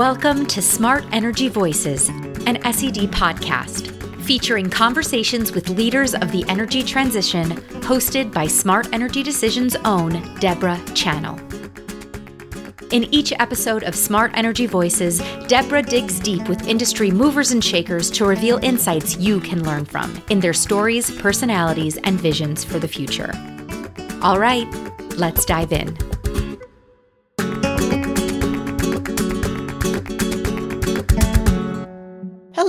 Welcome to Smart Energy Voices, an SED podcast featuring conversations with leaders of the energy transition, hosted by Smart Energy Decisions' own Debra Chanil. In each episode of Smart Energy Voices, Debra digs deep with industry movers and shakers to reveal insights you can learn from in their stories, personalities, and visions for the future. All right, let's dive in.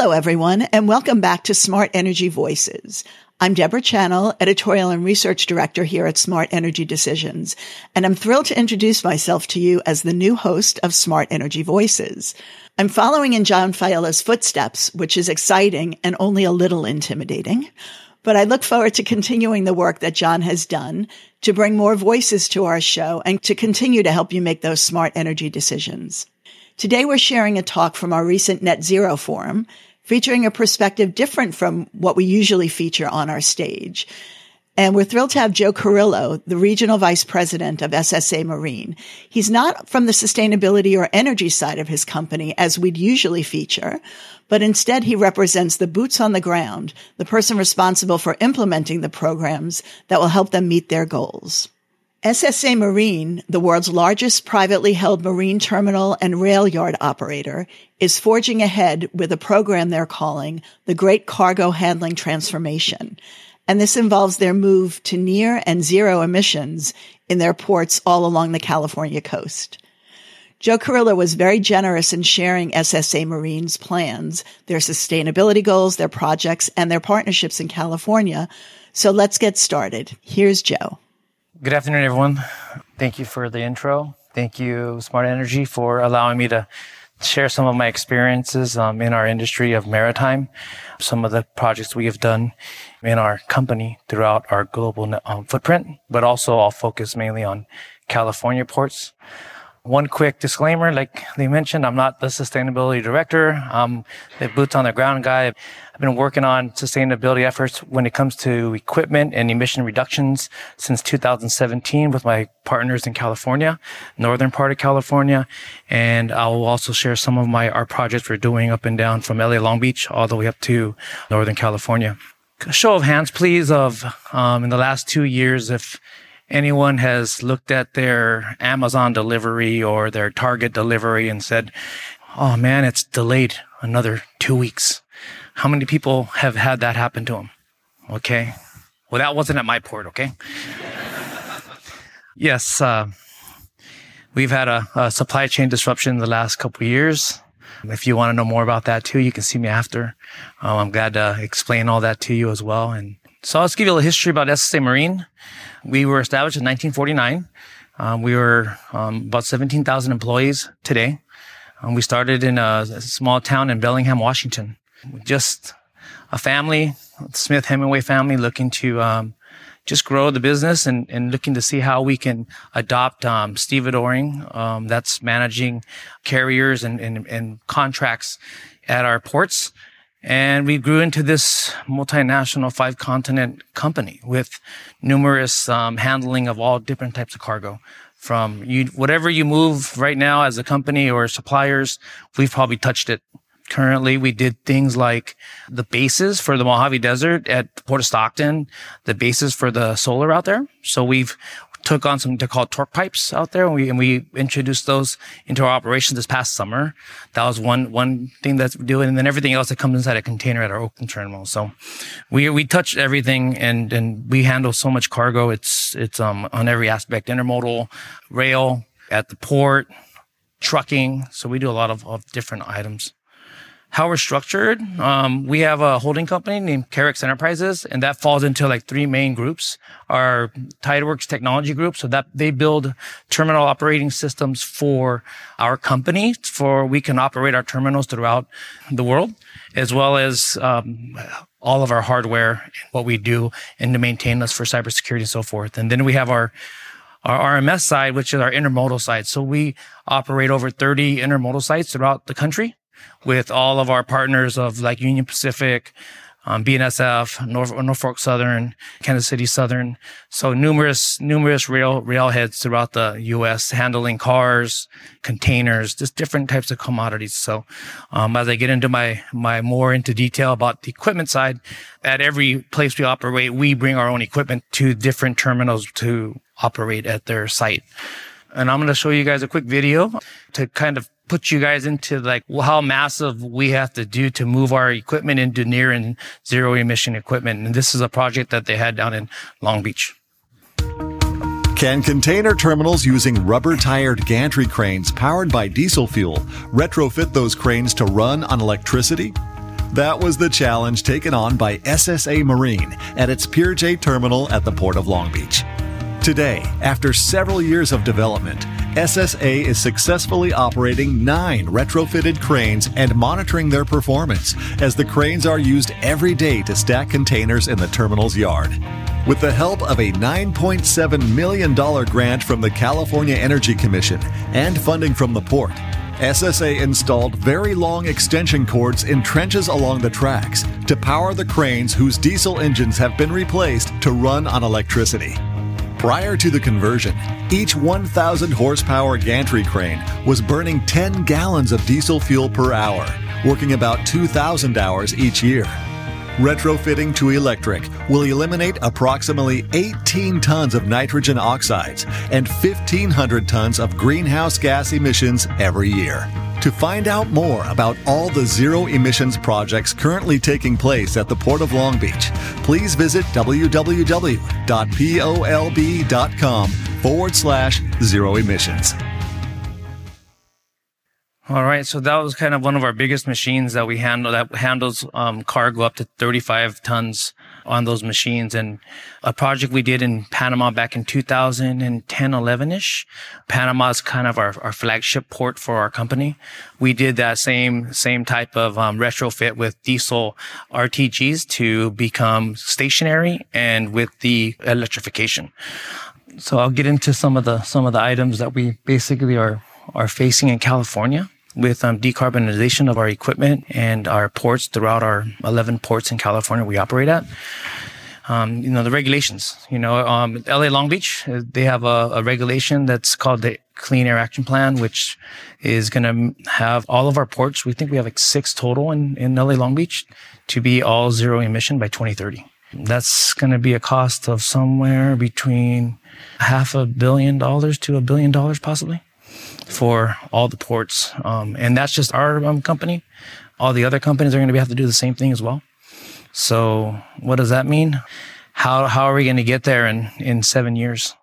Hello, everyone, and welcome back to Smart Energy Voices. I'm Debra Chanil, editorial and research director here at Smart Energy Decisions, and I'm thrilled to introduce myself to you as the new host of Smart Energy Voices. I'm following in John Failla's footsteps, which is exciting and only a little intimidating. But I look forward to continuing the work that John has done to bring more voices to our show and to continue to help you make those smart energy decisions. Today we're sharing a talk from our recent Net Zero Forum featuring a perspective different from what we usually feature on our stage. And we're thrilled to have Joe Carrillo, the regional vice president of SSA Marine. He's not from the sustainability or energy side of his company as we'd usually feature, but instead he represents the boots on the ground, the person responsible for implementing the programs that will help them meet their goals. SSA Marine, the world's largest privately held marine terminal and rail yard operator, is forging ahead with a program they're calling the Great Cargo Handling Transformation. And this involves their move to near and zero emissions in their ports all along the California coast. Joe Carrillo was very generous in sharing SSA Marine's plans, their sustainability goals, their projects, and their partnerships in California. So let's get started. Here's Joe. Good afternoon, everyone. Thank you for the intro. Thank you, Smart Energy, for allowing me to share some of my experiences um, in our industry of maritime, some of the projects we have done in our company throughout our global um, footprint, but also I'll focus mainly on California ports. One quick disclaimer, like they mentioned, I'm not the sustainability director. I'm the boots on the ground guy. I've been working on sustainability efforts when it comes to equipment and emission reductions since 2017 with my partners in California, northern part of California. And I will also share some of my, our projects we're doing up and down from LA Long Beach all the way up to Northern California. Show of hands, please, of um, in the last two years, if anyone has looked at their Amazon delivery or their Target delivery and said, Oh man, it's delayed another two weeks. How many people have had that happen to them? Okay. Well, that wasn't at my port. Okay. yes. Uh, we've had a, a, supply chain disruption in the last couple years. If you want to know more about that too, you can see me after. Um, I'm glad to explain all that to you as well. And so let's give you a little history about SSA Marine. We were established in 1949. Um, we were um, about 17,000 employees today. Um, we started in a, a, small town in Bellingham, Washington. Just a family, Smith Hemingway family, looking to um, just grow the business and, and, looking to see how we can adopt um, stevedoring. Um, that's managing carriers and, and, and contracts at our ports and we grew into this multinational five continent company with numerous um, handling of all different types of cargo. From you, whatever you move right now as a company or suppliers, we've probably touched it. Currently, we did things like the bases for the Mojave Desert at Port of Stockton, the bases for the solar out there. So we've took on something called torque pipes out there and we, and we introduced those into our operations this past summer. That was one, one thing that's doing. And then everything else that comes inside a container at our Oakland terminal. So we, we touch everything and, and we handle so much cargo. It's, it's, um, on every aspect, intermodal, rail, at the port, trucking. So we do a lot of, of different items how we're structured. Um, we have a holding company named Carrix Enterprises, and that falls into like three main groups. Our Tideworks Technology Group, so that they build terminal operating systems for our company, for we can operate our terminals throughout the world, as well as um, all of our hardware, what we do, and to maintain us for cybersecurity and so forth. And then we have our our RMS side, which is our intermodal side. So we operate over 30 intermodal sites throughout the country with all of our partners of like Union Pacific, um, BNSF, Norfolk, Norfolk Southern, Kansas City Southern. So numerous, numerous rail, railheads throughout the U.S. handling cars, containers, just different types of commodities. So, um, as I get into my, my more into detail about the equipment side, at every place we operate, we bring our own equipment to different terminals to operate at their site. And I'm going to show you guys a quick video to kind of put you guys into like how massive we have to do to move our equipment into near and zero emission equipment. And this is a project that they had down in Long Beach. Can container terminals using rubber tired gantry cranes powered by diesel fuel retrofit those cranes to run on electricity? That was the challenge taken on by SSA Marine at its Pier J terminal at the Port of Long Beach. Today, after several years of development, SSA is successfully operating nine retrofitted cranes and monitoring their performance as the cranes are used every day to stack containers in the terminal's yard. With the help of a $9.7 million grant from the California Energy Commission and funding from the port, SSA installed very long extension cords in trenches along the tracks to power the cranes whose diesel engines have been replaced to run on electricity. Prior to the conversion, each 1,000 horsepower gantry crane was burning 10 gallons of diesel fuel per hour, working about 2,000 hours each year. Retrofitting to electric will eliminate approximately 18 tons of nitrogen oxides and 1,500 tons of greenhouse gas emissions every year. To find out more about all the zero emissions projects currently taking place at the Port of Long Beach, please visit www.polb.com forward slash zero emissions. All right, so that was kind of one of our biggest machines that we handle that handles um, cargo up to 35 tons on those machines. And a project we did in Panama back in 2010, 11 ish. Panama is kind of our, our flagship port for our company. We did that same, same type of um, retrofit with diesel RTGs to become stationary and with the electrification. So I'll get into some of the, some of the items that we basically are, are facing in California with um, decarbonization of our equipment and our ports throughout our 11 ports in California we operate at. Um, you know, the regulations, you know, um, LA Long Beach, uh, they have a, a, regulation that's called the Clean Air Action Plan, which is going to have all of our ports. We think we have like six total in, in LA Long Beach to be all zero emission by 2030. That's going to be a cost of somewhere between half a billion dollars to a billion dollars possibly for all the ports. Um, and that's just our um, company. All the other companies are going to have to do the same thing as well. So what does that mean? How, how are we going to get there in, in seven years?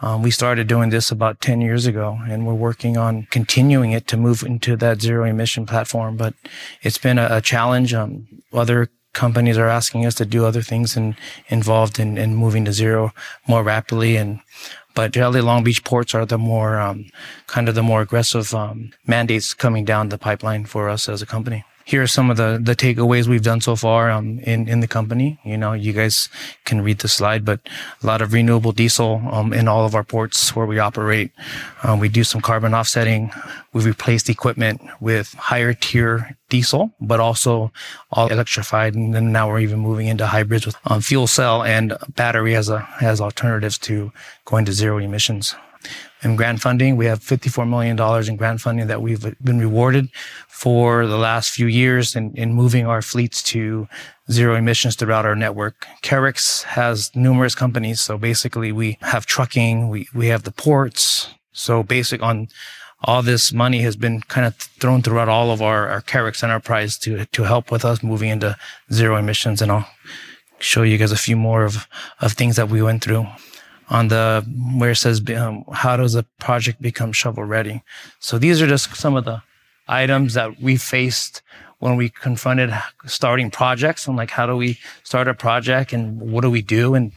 Um, we started doing this about 10 years ago and we're working on continuing it to move into that zero emission platform. But it's been a, a challenge. Um, other companies are asking us to do other things and involved in, in moving to zero more rapidly. And but LA Long Beach ports are the more um, kind of the more aggressive um, mandates coming down the pipeline for us as a company here are some of the, the takeaways we've done so far um, in, in the company. You know, you guys can read the slide, but a lot of renewable diesel um, in all of our ports where we operate. Um, we do some carbon offsetting. We've replaced equipment with higher tier diesel, but also all electrified. And then now we're even moving into hybrids with um, fuel cell and battery as a, as alternatives to going to zero emissions in grant funding. We have $54 million in grant funding that we've been rewarded for the last few years in, in moving our fleets to zero emissions throughout our network. Carrix has numerous companies. So basically we have trucking, we, we have the ports. So basic on all this money has been kind of thrown throughout all of our, our enterprise to, to help with us moving into zero emissions. And I'll show you guys a few more of, of things that we went through on the where it says um, how does a project become shovel ready. So these are just some of the items that we faced when we confronted starting projects and like how do we start a project and what do we do and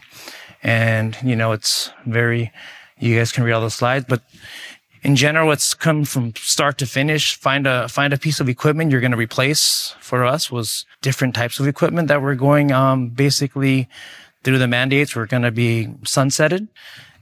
and you know it's very you guys can read all the slides but in general it's come from start to finish find a find a piece of equipment you're going to replace for us was different types of equipment that we're going um basically through the mandates, we're going to be sunsetted.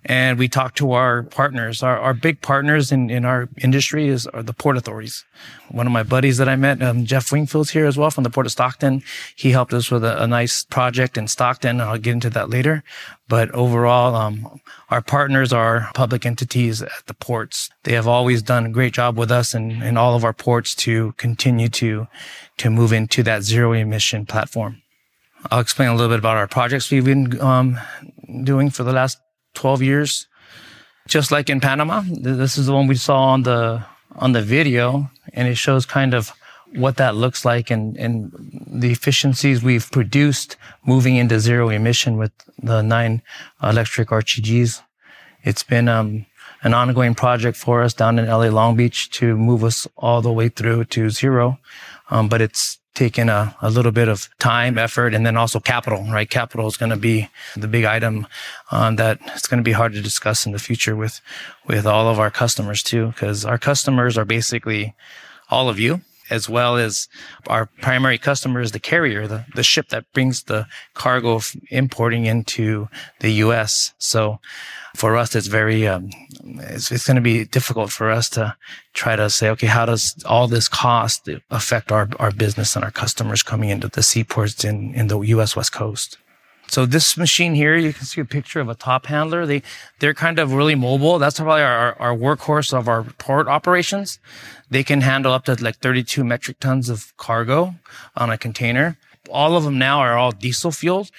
and we talked to our partners. Our, our big partners in, in our industry is are the port authorities. One of my buddies that I met, um, Jeff Wingfield's here as well from the Port of Stockton. He helped us with a, a nice project in Stockton. I'll get into that later. But overall, um, our partners are public entities at the ports. They have always done a great job with us and, and all of our ports to continue to, to move into that zero emission platform. I'll explain a little bit about our projects we've been um, doing for the last 12 years. Just like in Panama, this is the one we saw on the on the video, and it shows kind of what that looks like and, and the efficiencies we've produced moving into zero emission with the nine electric RTGs. It's been um, an ongoing project for us down in LA Long Beach to move us all the way through to zero. Um, but it's taken a, a little bit of time, effort, and then also capital, right? Capital is going to be the big item um, that it's going to be hard to discuss in the future with, with all of our customers too, because our customers are basically all of you as well as our primary customer is the carrier, the, the ship that brings the cargo importing into the U.S. So for us, it's very, um, it's, it's going to be difficult for us to try to say, okay, how does all this cost affect our, our business and our customers coming into the seaports in, in the U.S. West Coast? So this machine here, you can see a picture of a top handler. They, they're kind of really mobile. That's probably our, our workhorse of our port operations. They can handle up to like 32 metric tons of cargo on a container. All of them now are all diesel fueled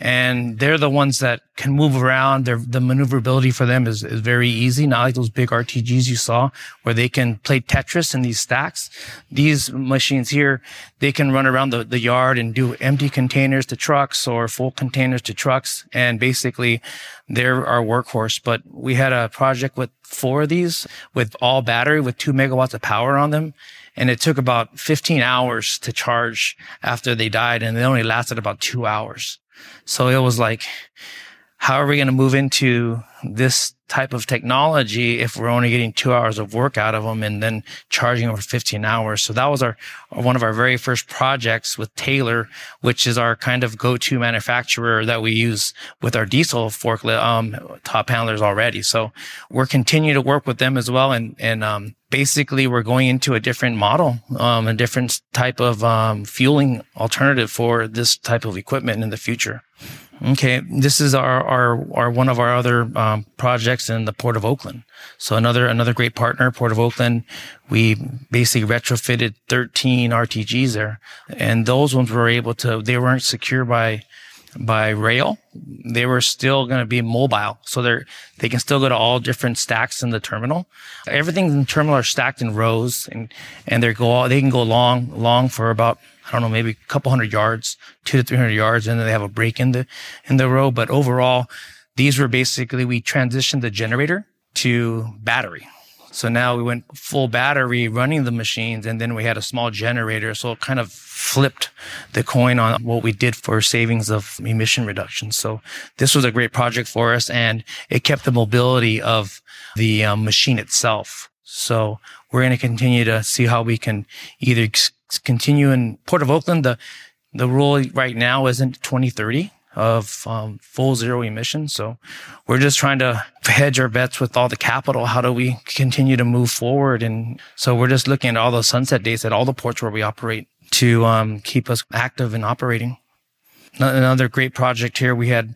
and they're the ones that can move around. The maneuverability for them is, is very easy, not like those big RTGs you saw where they can play Tetris in these stacks. These machines here, they can run around the, the yard and do empty containers to trucks or full containers to trucks. And basically they're our workhorse. But we had a project with four of these with all battery with two megawatts of power on them. And it took about 15 hours to charge after they died and they only lasted about two hours. So it was like, how are we going to move into this type of technology if we're only getting two hours of work out of them and then charging for 15 hours? So that was our, one of our very first projects with Taylor, which is our kind of go-to manufacturer that we use with our diesel forklift, um, top handlers already. So we're continuing to work with them as well. And, and, um, basically we're going into a different model, um, a different type of, um, fueling alternative for this type of equipment in the future. Okay, this is our our, our one of our other um, projects in the Port of Oakland. So another another great partner, Port of Oakland. We basically retrofitted 13 RTGs there, and those ones were able to. They weren't secure by by rail. They were still going to be mobile, so they're they can still go to all different stacks in the terminal. Everything in the terminal are stacked in rows, and and they go they can go long long for about I don't know, maybe a couple hundred yards, two to 300 yards. And then they have a break in the, in the row. But overall, these were basically, we transitioned the generator to battery. So now we went full battery running the machines and then we had a small generator. So it kind of flipped the coin on what we did for savings of emission reduction. So this was a great project for us and it kept the mobility of the um, machine itself. So we're going to continue to see how we can either continue in Port of Oakland. The the rule right now isn't 2030 of um, full zero emissions. So we're just trying to hedge our bets with all the capital. How do we continue to move forward? And so we're just looking at all the sunset dates at all the ports where we operate to um, keep us active and operating. Another great project here. We had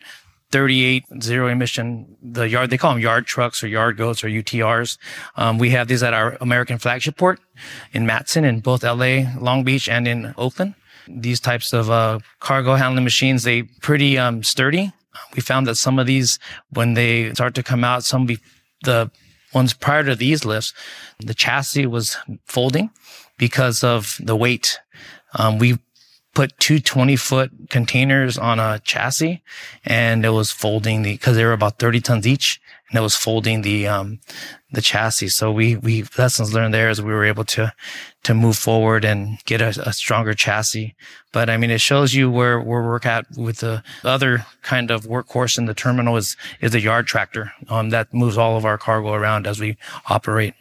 38 zero emission, the yard, they call them yard trucks or yard goats or UTRs. Um, we have these at our American flagship port in Matson in both LA, Long Beach and in Oakland. These types of, uh, cargo handling machines, they pretty, um, sturdy. We found that some of these, when they start to come out, some be, the ones prior to these lifts, the chassis was folding because of the weight. Um, we put two 20 foot containers on a chassis and it was folding the, cause they were about 30 tons each and it was folding the, um, the chassis. So we, we lessons learned there is we were able to, to move forward and get a, a stronger chassis. But I mean, it shows you where, where we're work at with the other kind of workhorse in the terminal is, is a yard tractor, um, that moves all of our cargo around as we operate.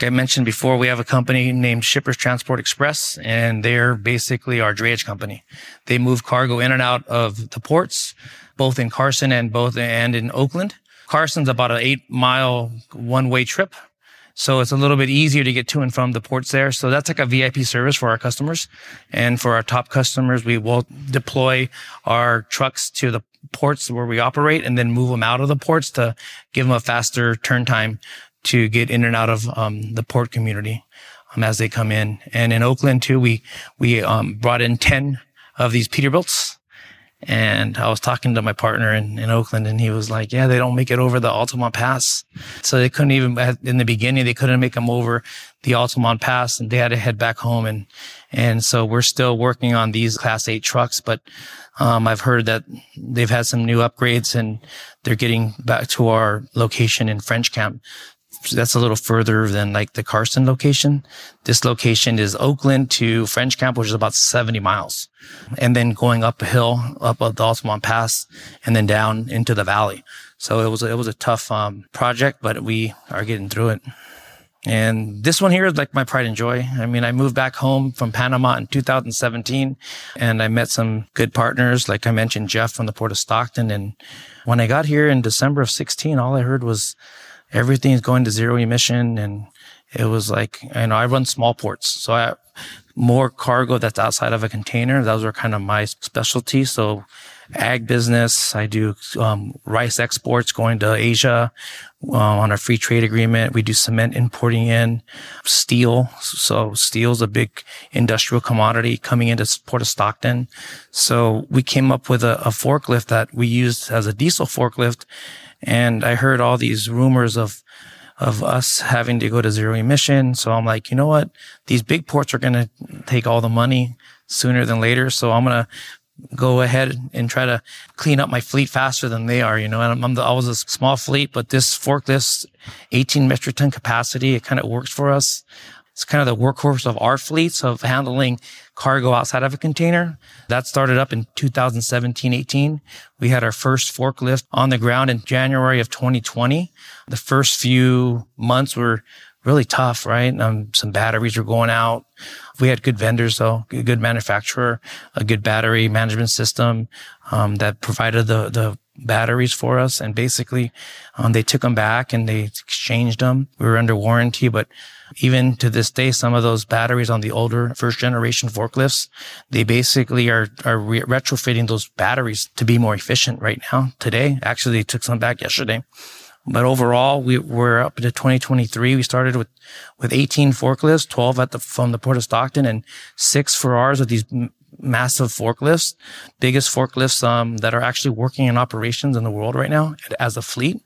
Like I mentioned before, we have a company named Shippers Transport Express, and they're basically our drayage company. They move cargo in and out of the ports, both in Carson and both and in Oakland. Carson's about an eight mile one way trip. So it's a little bit easier to get to and from the ports there. So that's like a VIP service for our customers. And for our top customers, we will deploy our trucks to the ports where we operate and then move them out of the ports to give them a faster turn time to get in and out of um, the port community um, as they come in. And in Oakland too, we, we um, brought in 10 of these Peterbilts and I was talking to my partner in, in Oakland and he was like, yeah, they don't make it over the Altamont Pass. So they couldn't even, in the beginning, they couldn't make them over the Altamont Pass and they had to head back home. And, and so we're still working on these class eight trucks, but, um, I've heard that they've had some new upgrades and they're getting back to our location in French Camp that's a little further than like the Carson location. This location is Oakland to French Camp, which is about 70 miles. And then going up a hill, up the Altamont Pass and then down into the valley. So it was, a, it was a tough, um, project, but we are getting through it. And this one here is like my pride and joy. I mean, I moved back home from Panama in 2017 and I met some good partners. Like I mentioned, Jeff from the Port of Stockton. And when I got here in December of 16, all I heard was, everything's going to zero emission. And it was like, you know, I run small ports. So I, more cargo that's outside of a container. Those are kind of my specialty. So ag business. I do um, rice exports going to Asia uh, on a free trade agreement. We do cement importing in steel. So steel is a big industrial commodity coming into Port of Stockton. So we came up with a, a forklift that we used as a diesel forklift and I heard all these rumors of, of us having to go to zero emission. So I'm like, you know what? These big ports are going to take all the money sooner than later. So I'm going to go ahead and try to clean up my fleet faster than they are, you know, and I'm, the, I was a small fleet, but this forklift, 18 metric ton capacity, it kind of works for us. It's kind of the workhorse of our fleets of handling cargo outside of a container. That started up in 2017, 18. We had our first forklift on the ground in January of 2020. The first few months were really tough, right? Um, some batteries were going out. We had good vendors, though, a good manufacturer, a good battery management system um, that provided the the batteries for us. And basically, um, they took them back and they exchanged them. We were under warranty, but even to this day, some of those batteries on the older first generation forklifts, they basically are, are re- retrofitting those batteries to be more efficient right now today. Actually, they took some back yesterday. But overall, we were up to 2023. We started with, with 18 forklifts, 12 at the, from the Port of Stockton and six for ours with these massive forklifts, biggest forklifts um, that are actually working in operations in the world right now as a fleet.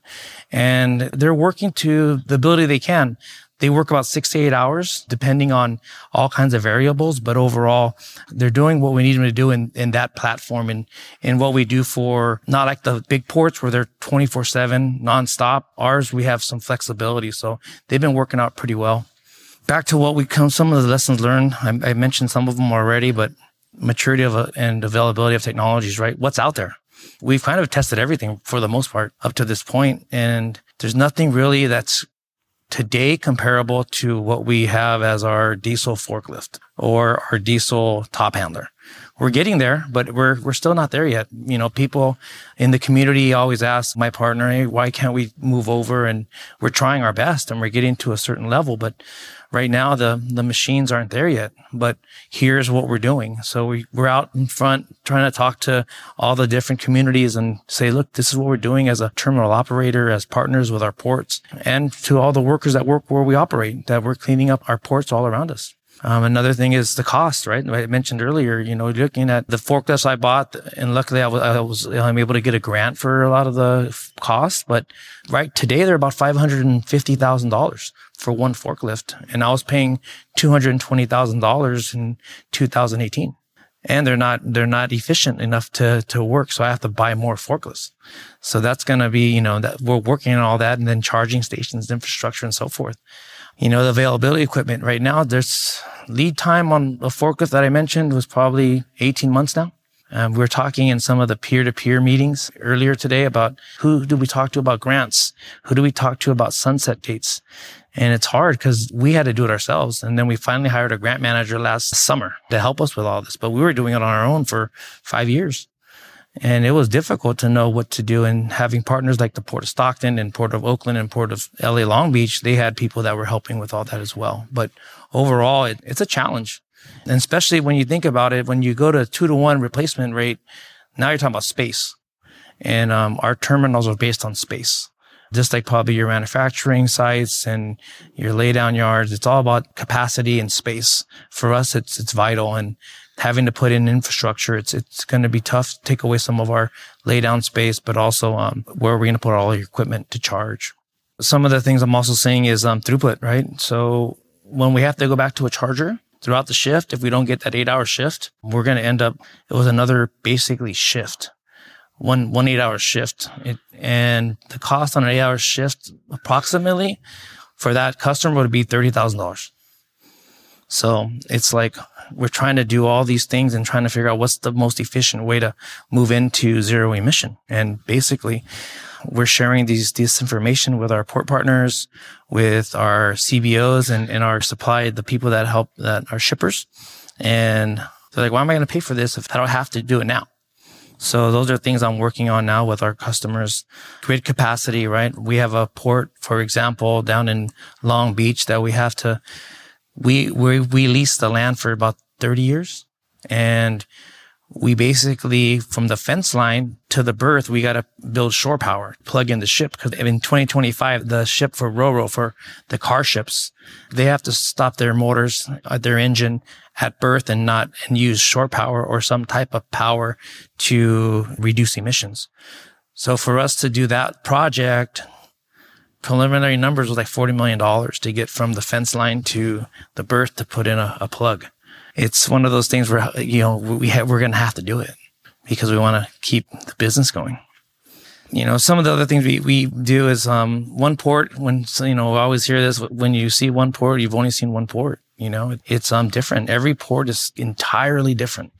And they're working to the ability they can. They work about six to eight hours, depending on all kinds of variables. But overall, they're doing what we need them to do in, in that platform and, and what we do for not like the big ports where they're 24 seven nonstop. Ours, we have some flexibility. So they've been working out pretty well. Back to what we come, some of the lessons learned. I, I mentioned some of them already, but maturity of a, and availability of technologies, right? What's out there? We've kind of tested everything for the most part up to this point, and there's nothing really that's today comparable to what we have as our diesel forklift or our diesel top handler. We're getting there, but we're we're still not there yet. You know, people in the community always ask my partner, "Hey, why can't we move over?" And we're trying our best, and we're getting to a certain level, but right now the the machines aren't there yet but here's what we're doing so we, we're out in front trying to talk to all the different communities and say look this is what we're doing as a terminal operator as partners with our ports and to all the workers that work where we operate that we're cleaning up our ports all around us um, another thing is the cost, right? I mentioned earlier, you know, looking at the forklifts I bought, and luckily I was, I was I'm able to get a grant for a lot of the cost, But right today, they're about five hundred and fifty thousand dollars for one forklift, and I was paying two hundred and twenty thousand dollars in 2018. And they're not they're not efficient enough to to work, so I have to buy more forklifts. So that's going to be you know that we're working on all that, and then charging stations, infrastructure, and so forth you know, the availability equipment right now, there's lead time on the forklift that I mentioned was probably 18 months now. Um, we were talking in some of the peer-to-peer meetings earlier today about who do we talk to about grants? Who do we talk to about sunset dates? And it's hard because we had to do it ourselves. And then we finally hired a grant manager last summer to help us with all this, but we were doing it on our own for five years. And it was difficult to know what to do. And having partners like the Port of Stockton and Port of Oakland and Port of LA Long Beach, they had people that were helping with all that as well. But overall, it, it's a challenge. And especially when you think about it, when you go to two to one replacement rate, now you're talking about space. And um, our terminals are based on space. Just like probably your manufacturing sites and your laydown yards, it's all about capacity and space. For us, it's it's vital. And having to put in infrastructure, it's it's going to be tough to take away some of our laydown space, but also um, where are we going to put all your equipment to charge? Some of the things I'm also seeing is um, throughput, right? So when we have to go back to a charger, throughout the shift, if we don't get that eight hour shift, we're going to end up, it was another basically shift, one, one eight hour shift. It, and the cost on an eight hour shift approximately for that customer would be $30,000. So it's like we're trying to do all these things and trying to figure out what's the most efficient way to move into zero emission. And basically we're sharing these, this information with our port partners, with our CBOs and, and our supply, the people that help that are shippers. And they're like, why am I going to pay for this if I don't have to do it now? So those are things I'm working on now with our customers. Grid capacity, right? We have a port, for example, down in Long Beach that we have to, we, we, we lease the land for about 30 years. And we basically from the fence line to the berth we got to build shore power plug in the ship. Because in 2025 the ship for roro for the car ships they have to stop their motors uh, their engine at berth and not and use shore power or some type of power to reduce emissions. So for us to do that project preliminary numbers was like 40 million dollars to get from the fence line to the berth to put in a, a plug it's one of those things where, you know, we have, we're going to have to do it because we want to keep the business going. You know, some of the other things we, we do is, um, one port when, you know, I always hear this when you see one port, you've only seen one port, you know, it's, um, different. Every port is entirely different.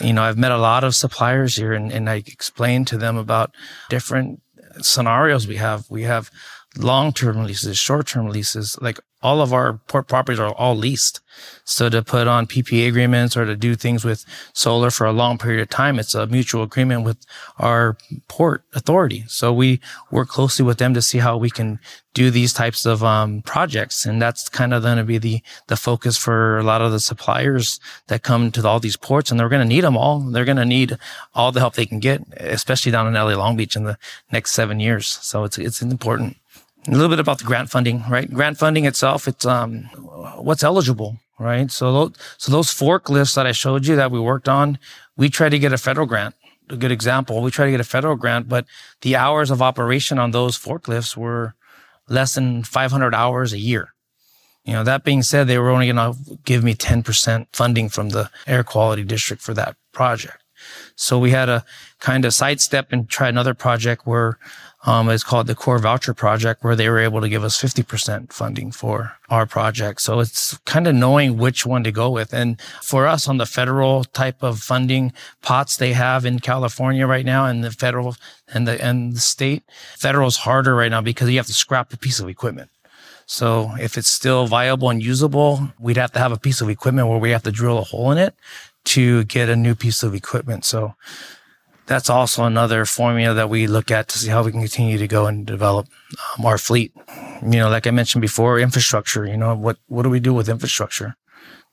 You know, I've met a lot of suppliers here and, and I explained to them about different scenarios we have. We have long-term leases, short-term leases, like all of our port properties are all leased. So to put on PPA agreements or to do things with solar for a long period of time, it's a mutual agreement with our port authority. So we work closely with them to see how we can do these types of um, projects. And that's kind of going to be the, the focus for a lot of the suppliers that come to all these ports and they're going to need them all. They're going to need all the help they can get, especially down in LA Long Beach in the next seven years. So it's, it's important. A little bit about the grant funding, right? Grant funding itself, it's um, what's eligible, right? So, so those forklifts that I showed you that we worked on, we tried to get a federal grant. A good example, we tried to get a federal grant, but the hours of operation on those forklifts were less than 500 hours a year. You know, that being said, they were only going to give me 10% funding from the air quality district for that project. So we had to kind of sidestep and try another project where um, it's called the Core Voucher Project, where they were able to give us 50% funding for our project. So it's kind of knowing which one to go with. And for us on the federal type of funding pots they have in California right now and the federal and the, and the state, federal is harder right now because you have to scrap a piece of equipment. So if it's still viable and usable, we'd have to have a piece of equipment where we have to drill a hole in it to get a new piece of equipment. So that's also another formula that we look at to see how we can continue to go and develop um, our fleet. You know, like I mentioned before, infrastructure, you know, what, what do we do with infrastructure?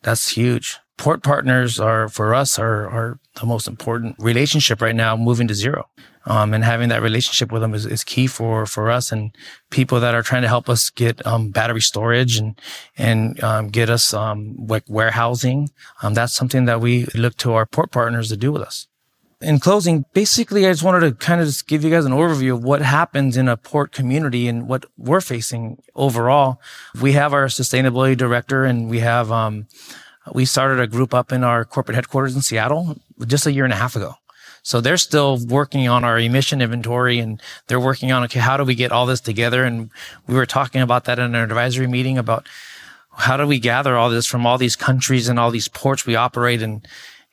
That's huge. Port partners are for us are, are the most important relationship right now, moving to zero. Um, and having that relationship with them is, is key for, for us and people that are trying to help us get, um, battery storage and, and, um, get us, um, like warehousing. Um, that's something that we look to our port partners to do with us in closing, basically, I just wanted to kind of just give you guys an overview of what happens in a port community and what we're facing overall. We have our sustainability director and we have, um, we started a group up in our corporate headquarters in Seattle just a year and a half ago. So they're still working on our emission inventory and they're working on, okay, how do we get all this together? And we were talking about that in our advisory meeting about how do we gather all this from all these countries and all these ports we operate in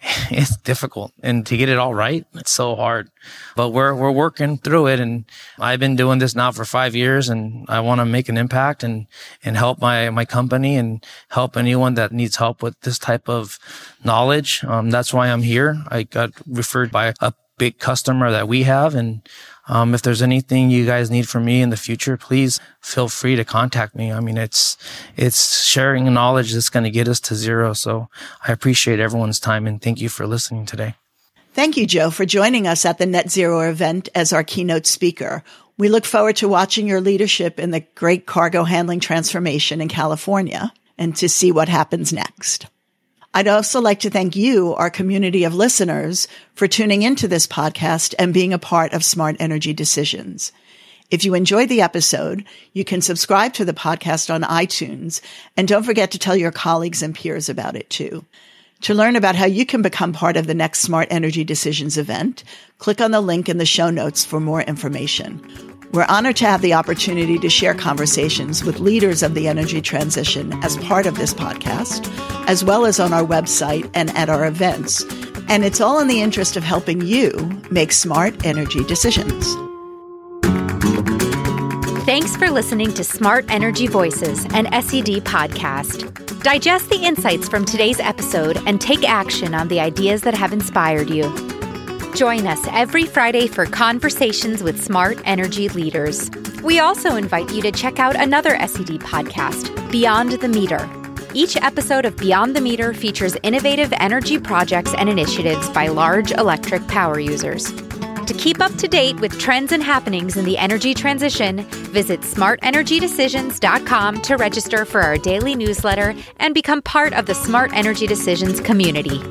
it's difficult. And to get it all right it's so hard. But we're we're working through it. And i've been doing this now for 5 years and i want to make an impact and and help my my company and help anyone that needs help with this type of knowledge. Um, that's why i'm here. I got referred by a big customer that we have. And um, if there's anything you guys need from me in the future, please feel free to contact me. I mean, it's, it's sharing knowledge that's going to get us to zero. So I appreciate everyone's time and thank you for listening today. Thank you, Joe, for joining us at the Net Zero event as our keynote speaker. We look forward to watching your leadership in the great cargo handling transformation in California and to see what happens next. I'd also like to thank you, our community of listeners, for tuning into this podcast and being a part of Smart Energy Decisions. If you enjoyed the episode, you can subscribe to the podcast on iTunes and don't forget to tell your colleagues and peers about it too. To learn about how you can become part of the next Smart Energy Decisions event, click on the link in the show notes for more information. We're honored to have the opportunity to share conversations with leaders of the energy transition as part of this podcast, as well as on our website and at our events. And it's all in the interest of helping you make smart energy decisions. Thanks for listening to Smart Energy Voices, an SED podcast. Digest the insights from today's episode and take action on the ideas that have inspired you. Join us every Friday for conversations with smart energy leaders. We also invite you to check out another SED podcast, Beyond the Meter. Each episode of Beyond the Meter features innovative energy projects and initiatives by large electric power users. To keep up to date with trends and happenings in the energy transition, visit smartenergydecisions.com to register for our daily newsletter and become part of the Smart Energy Decisions community.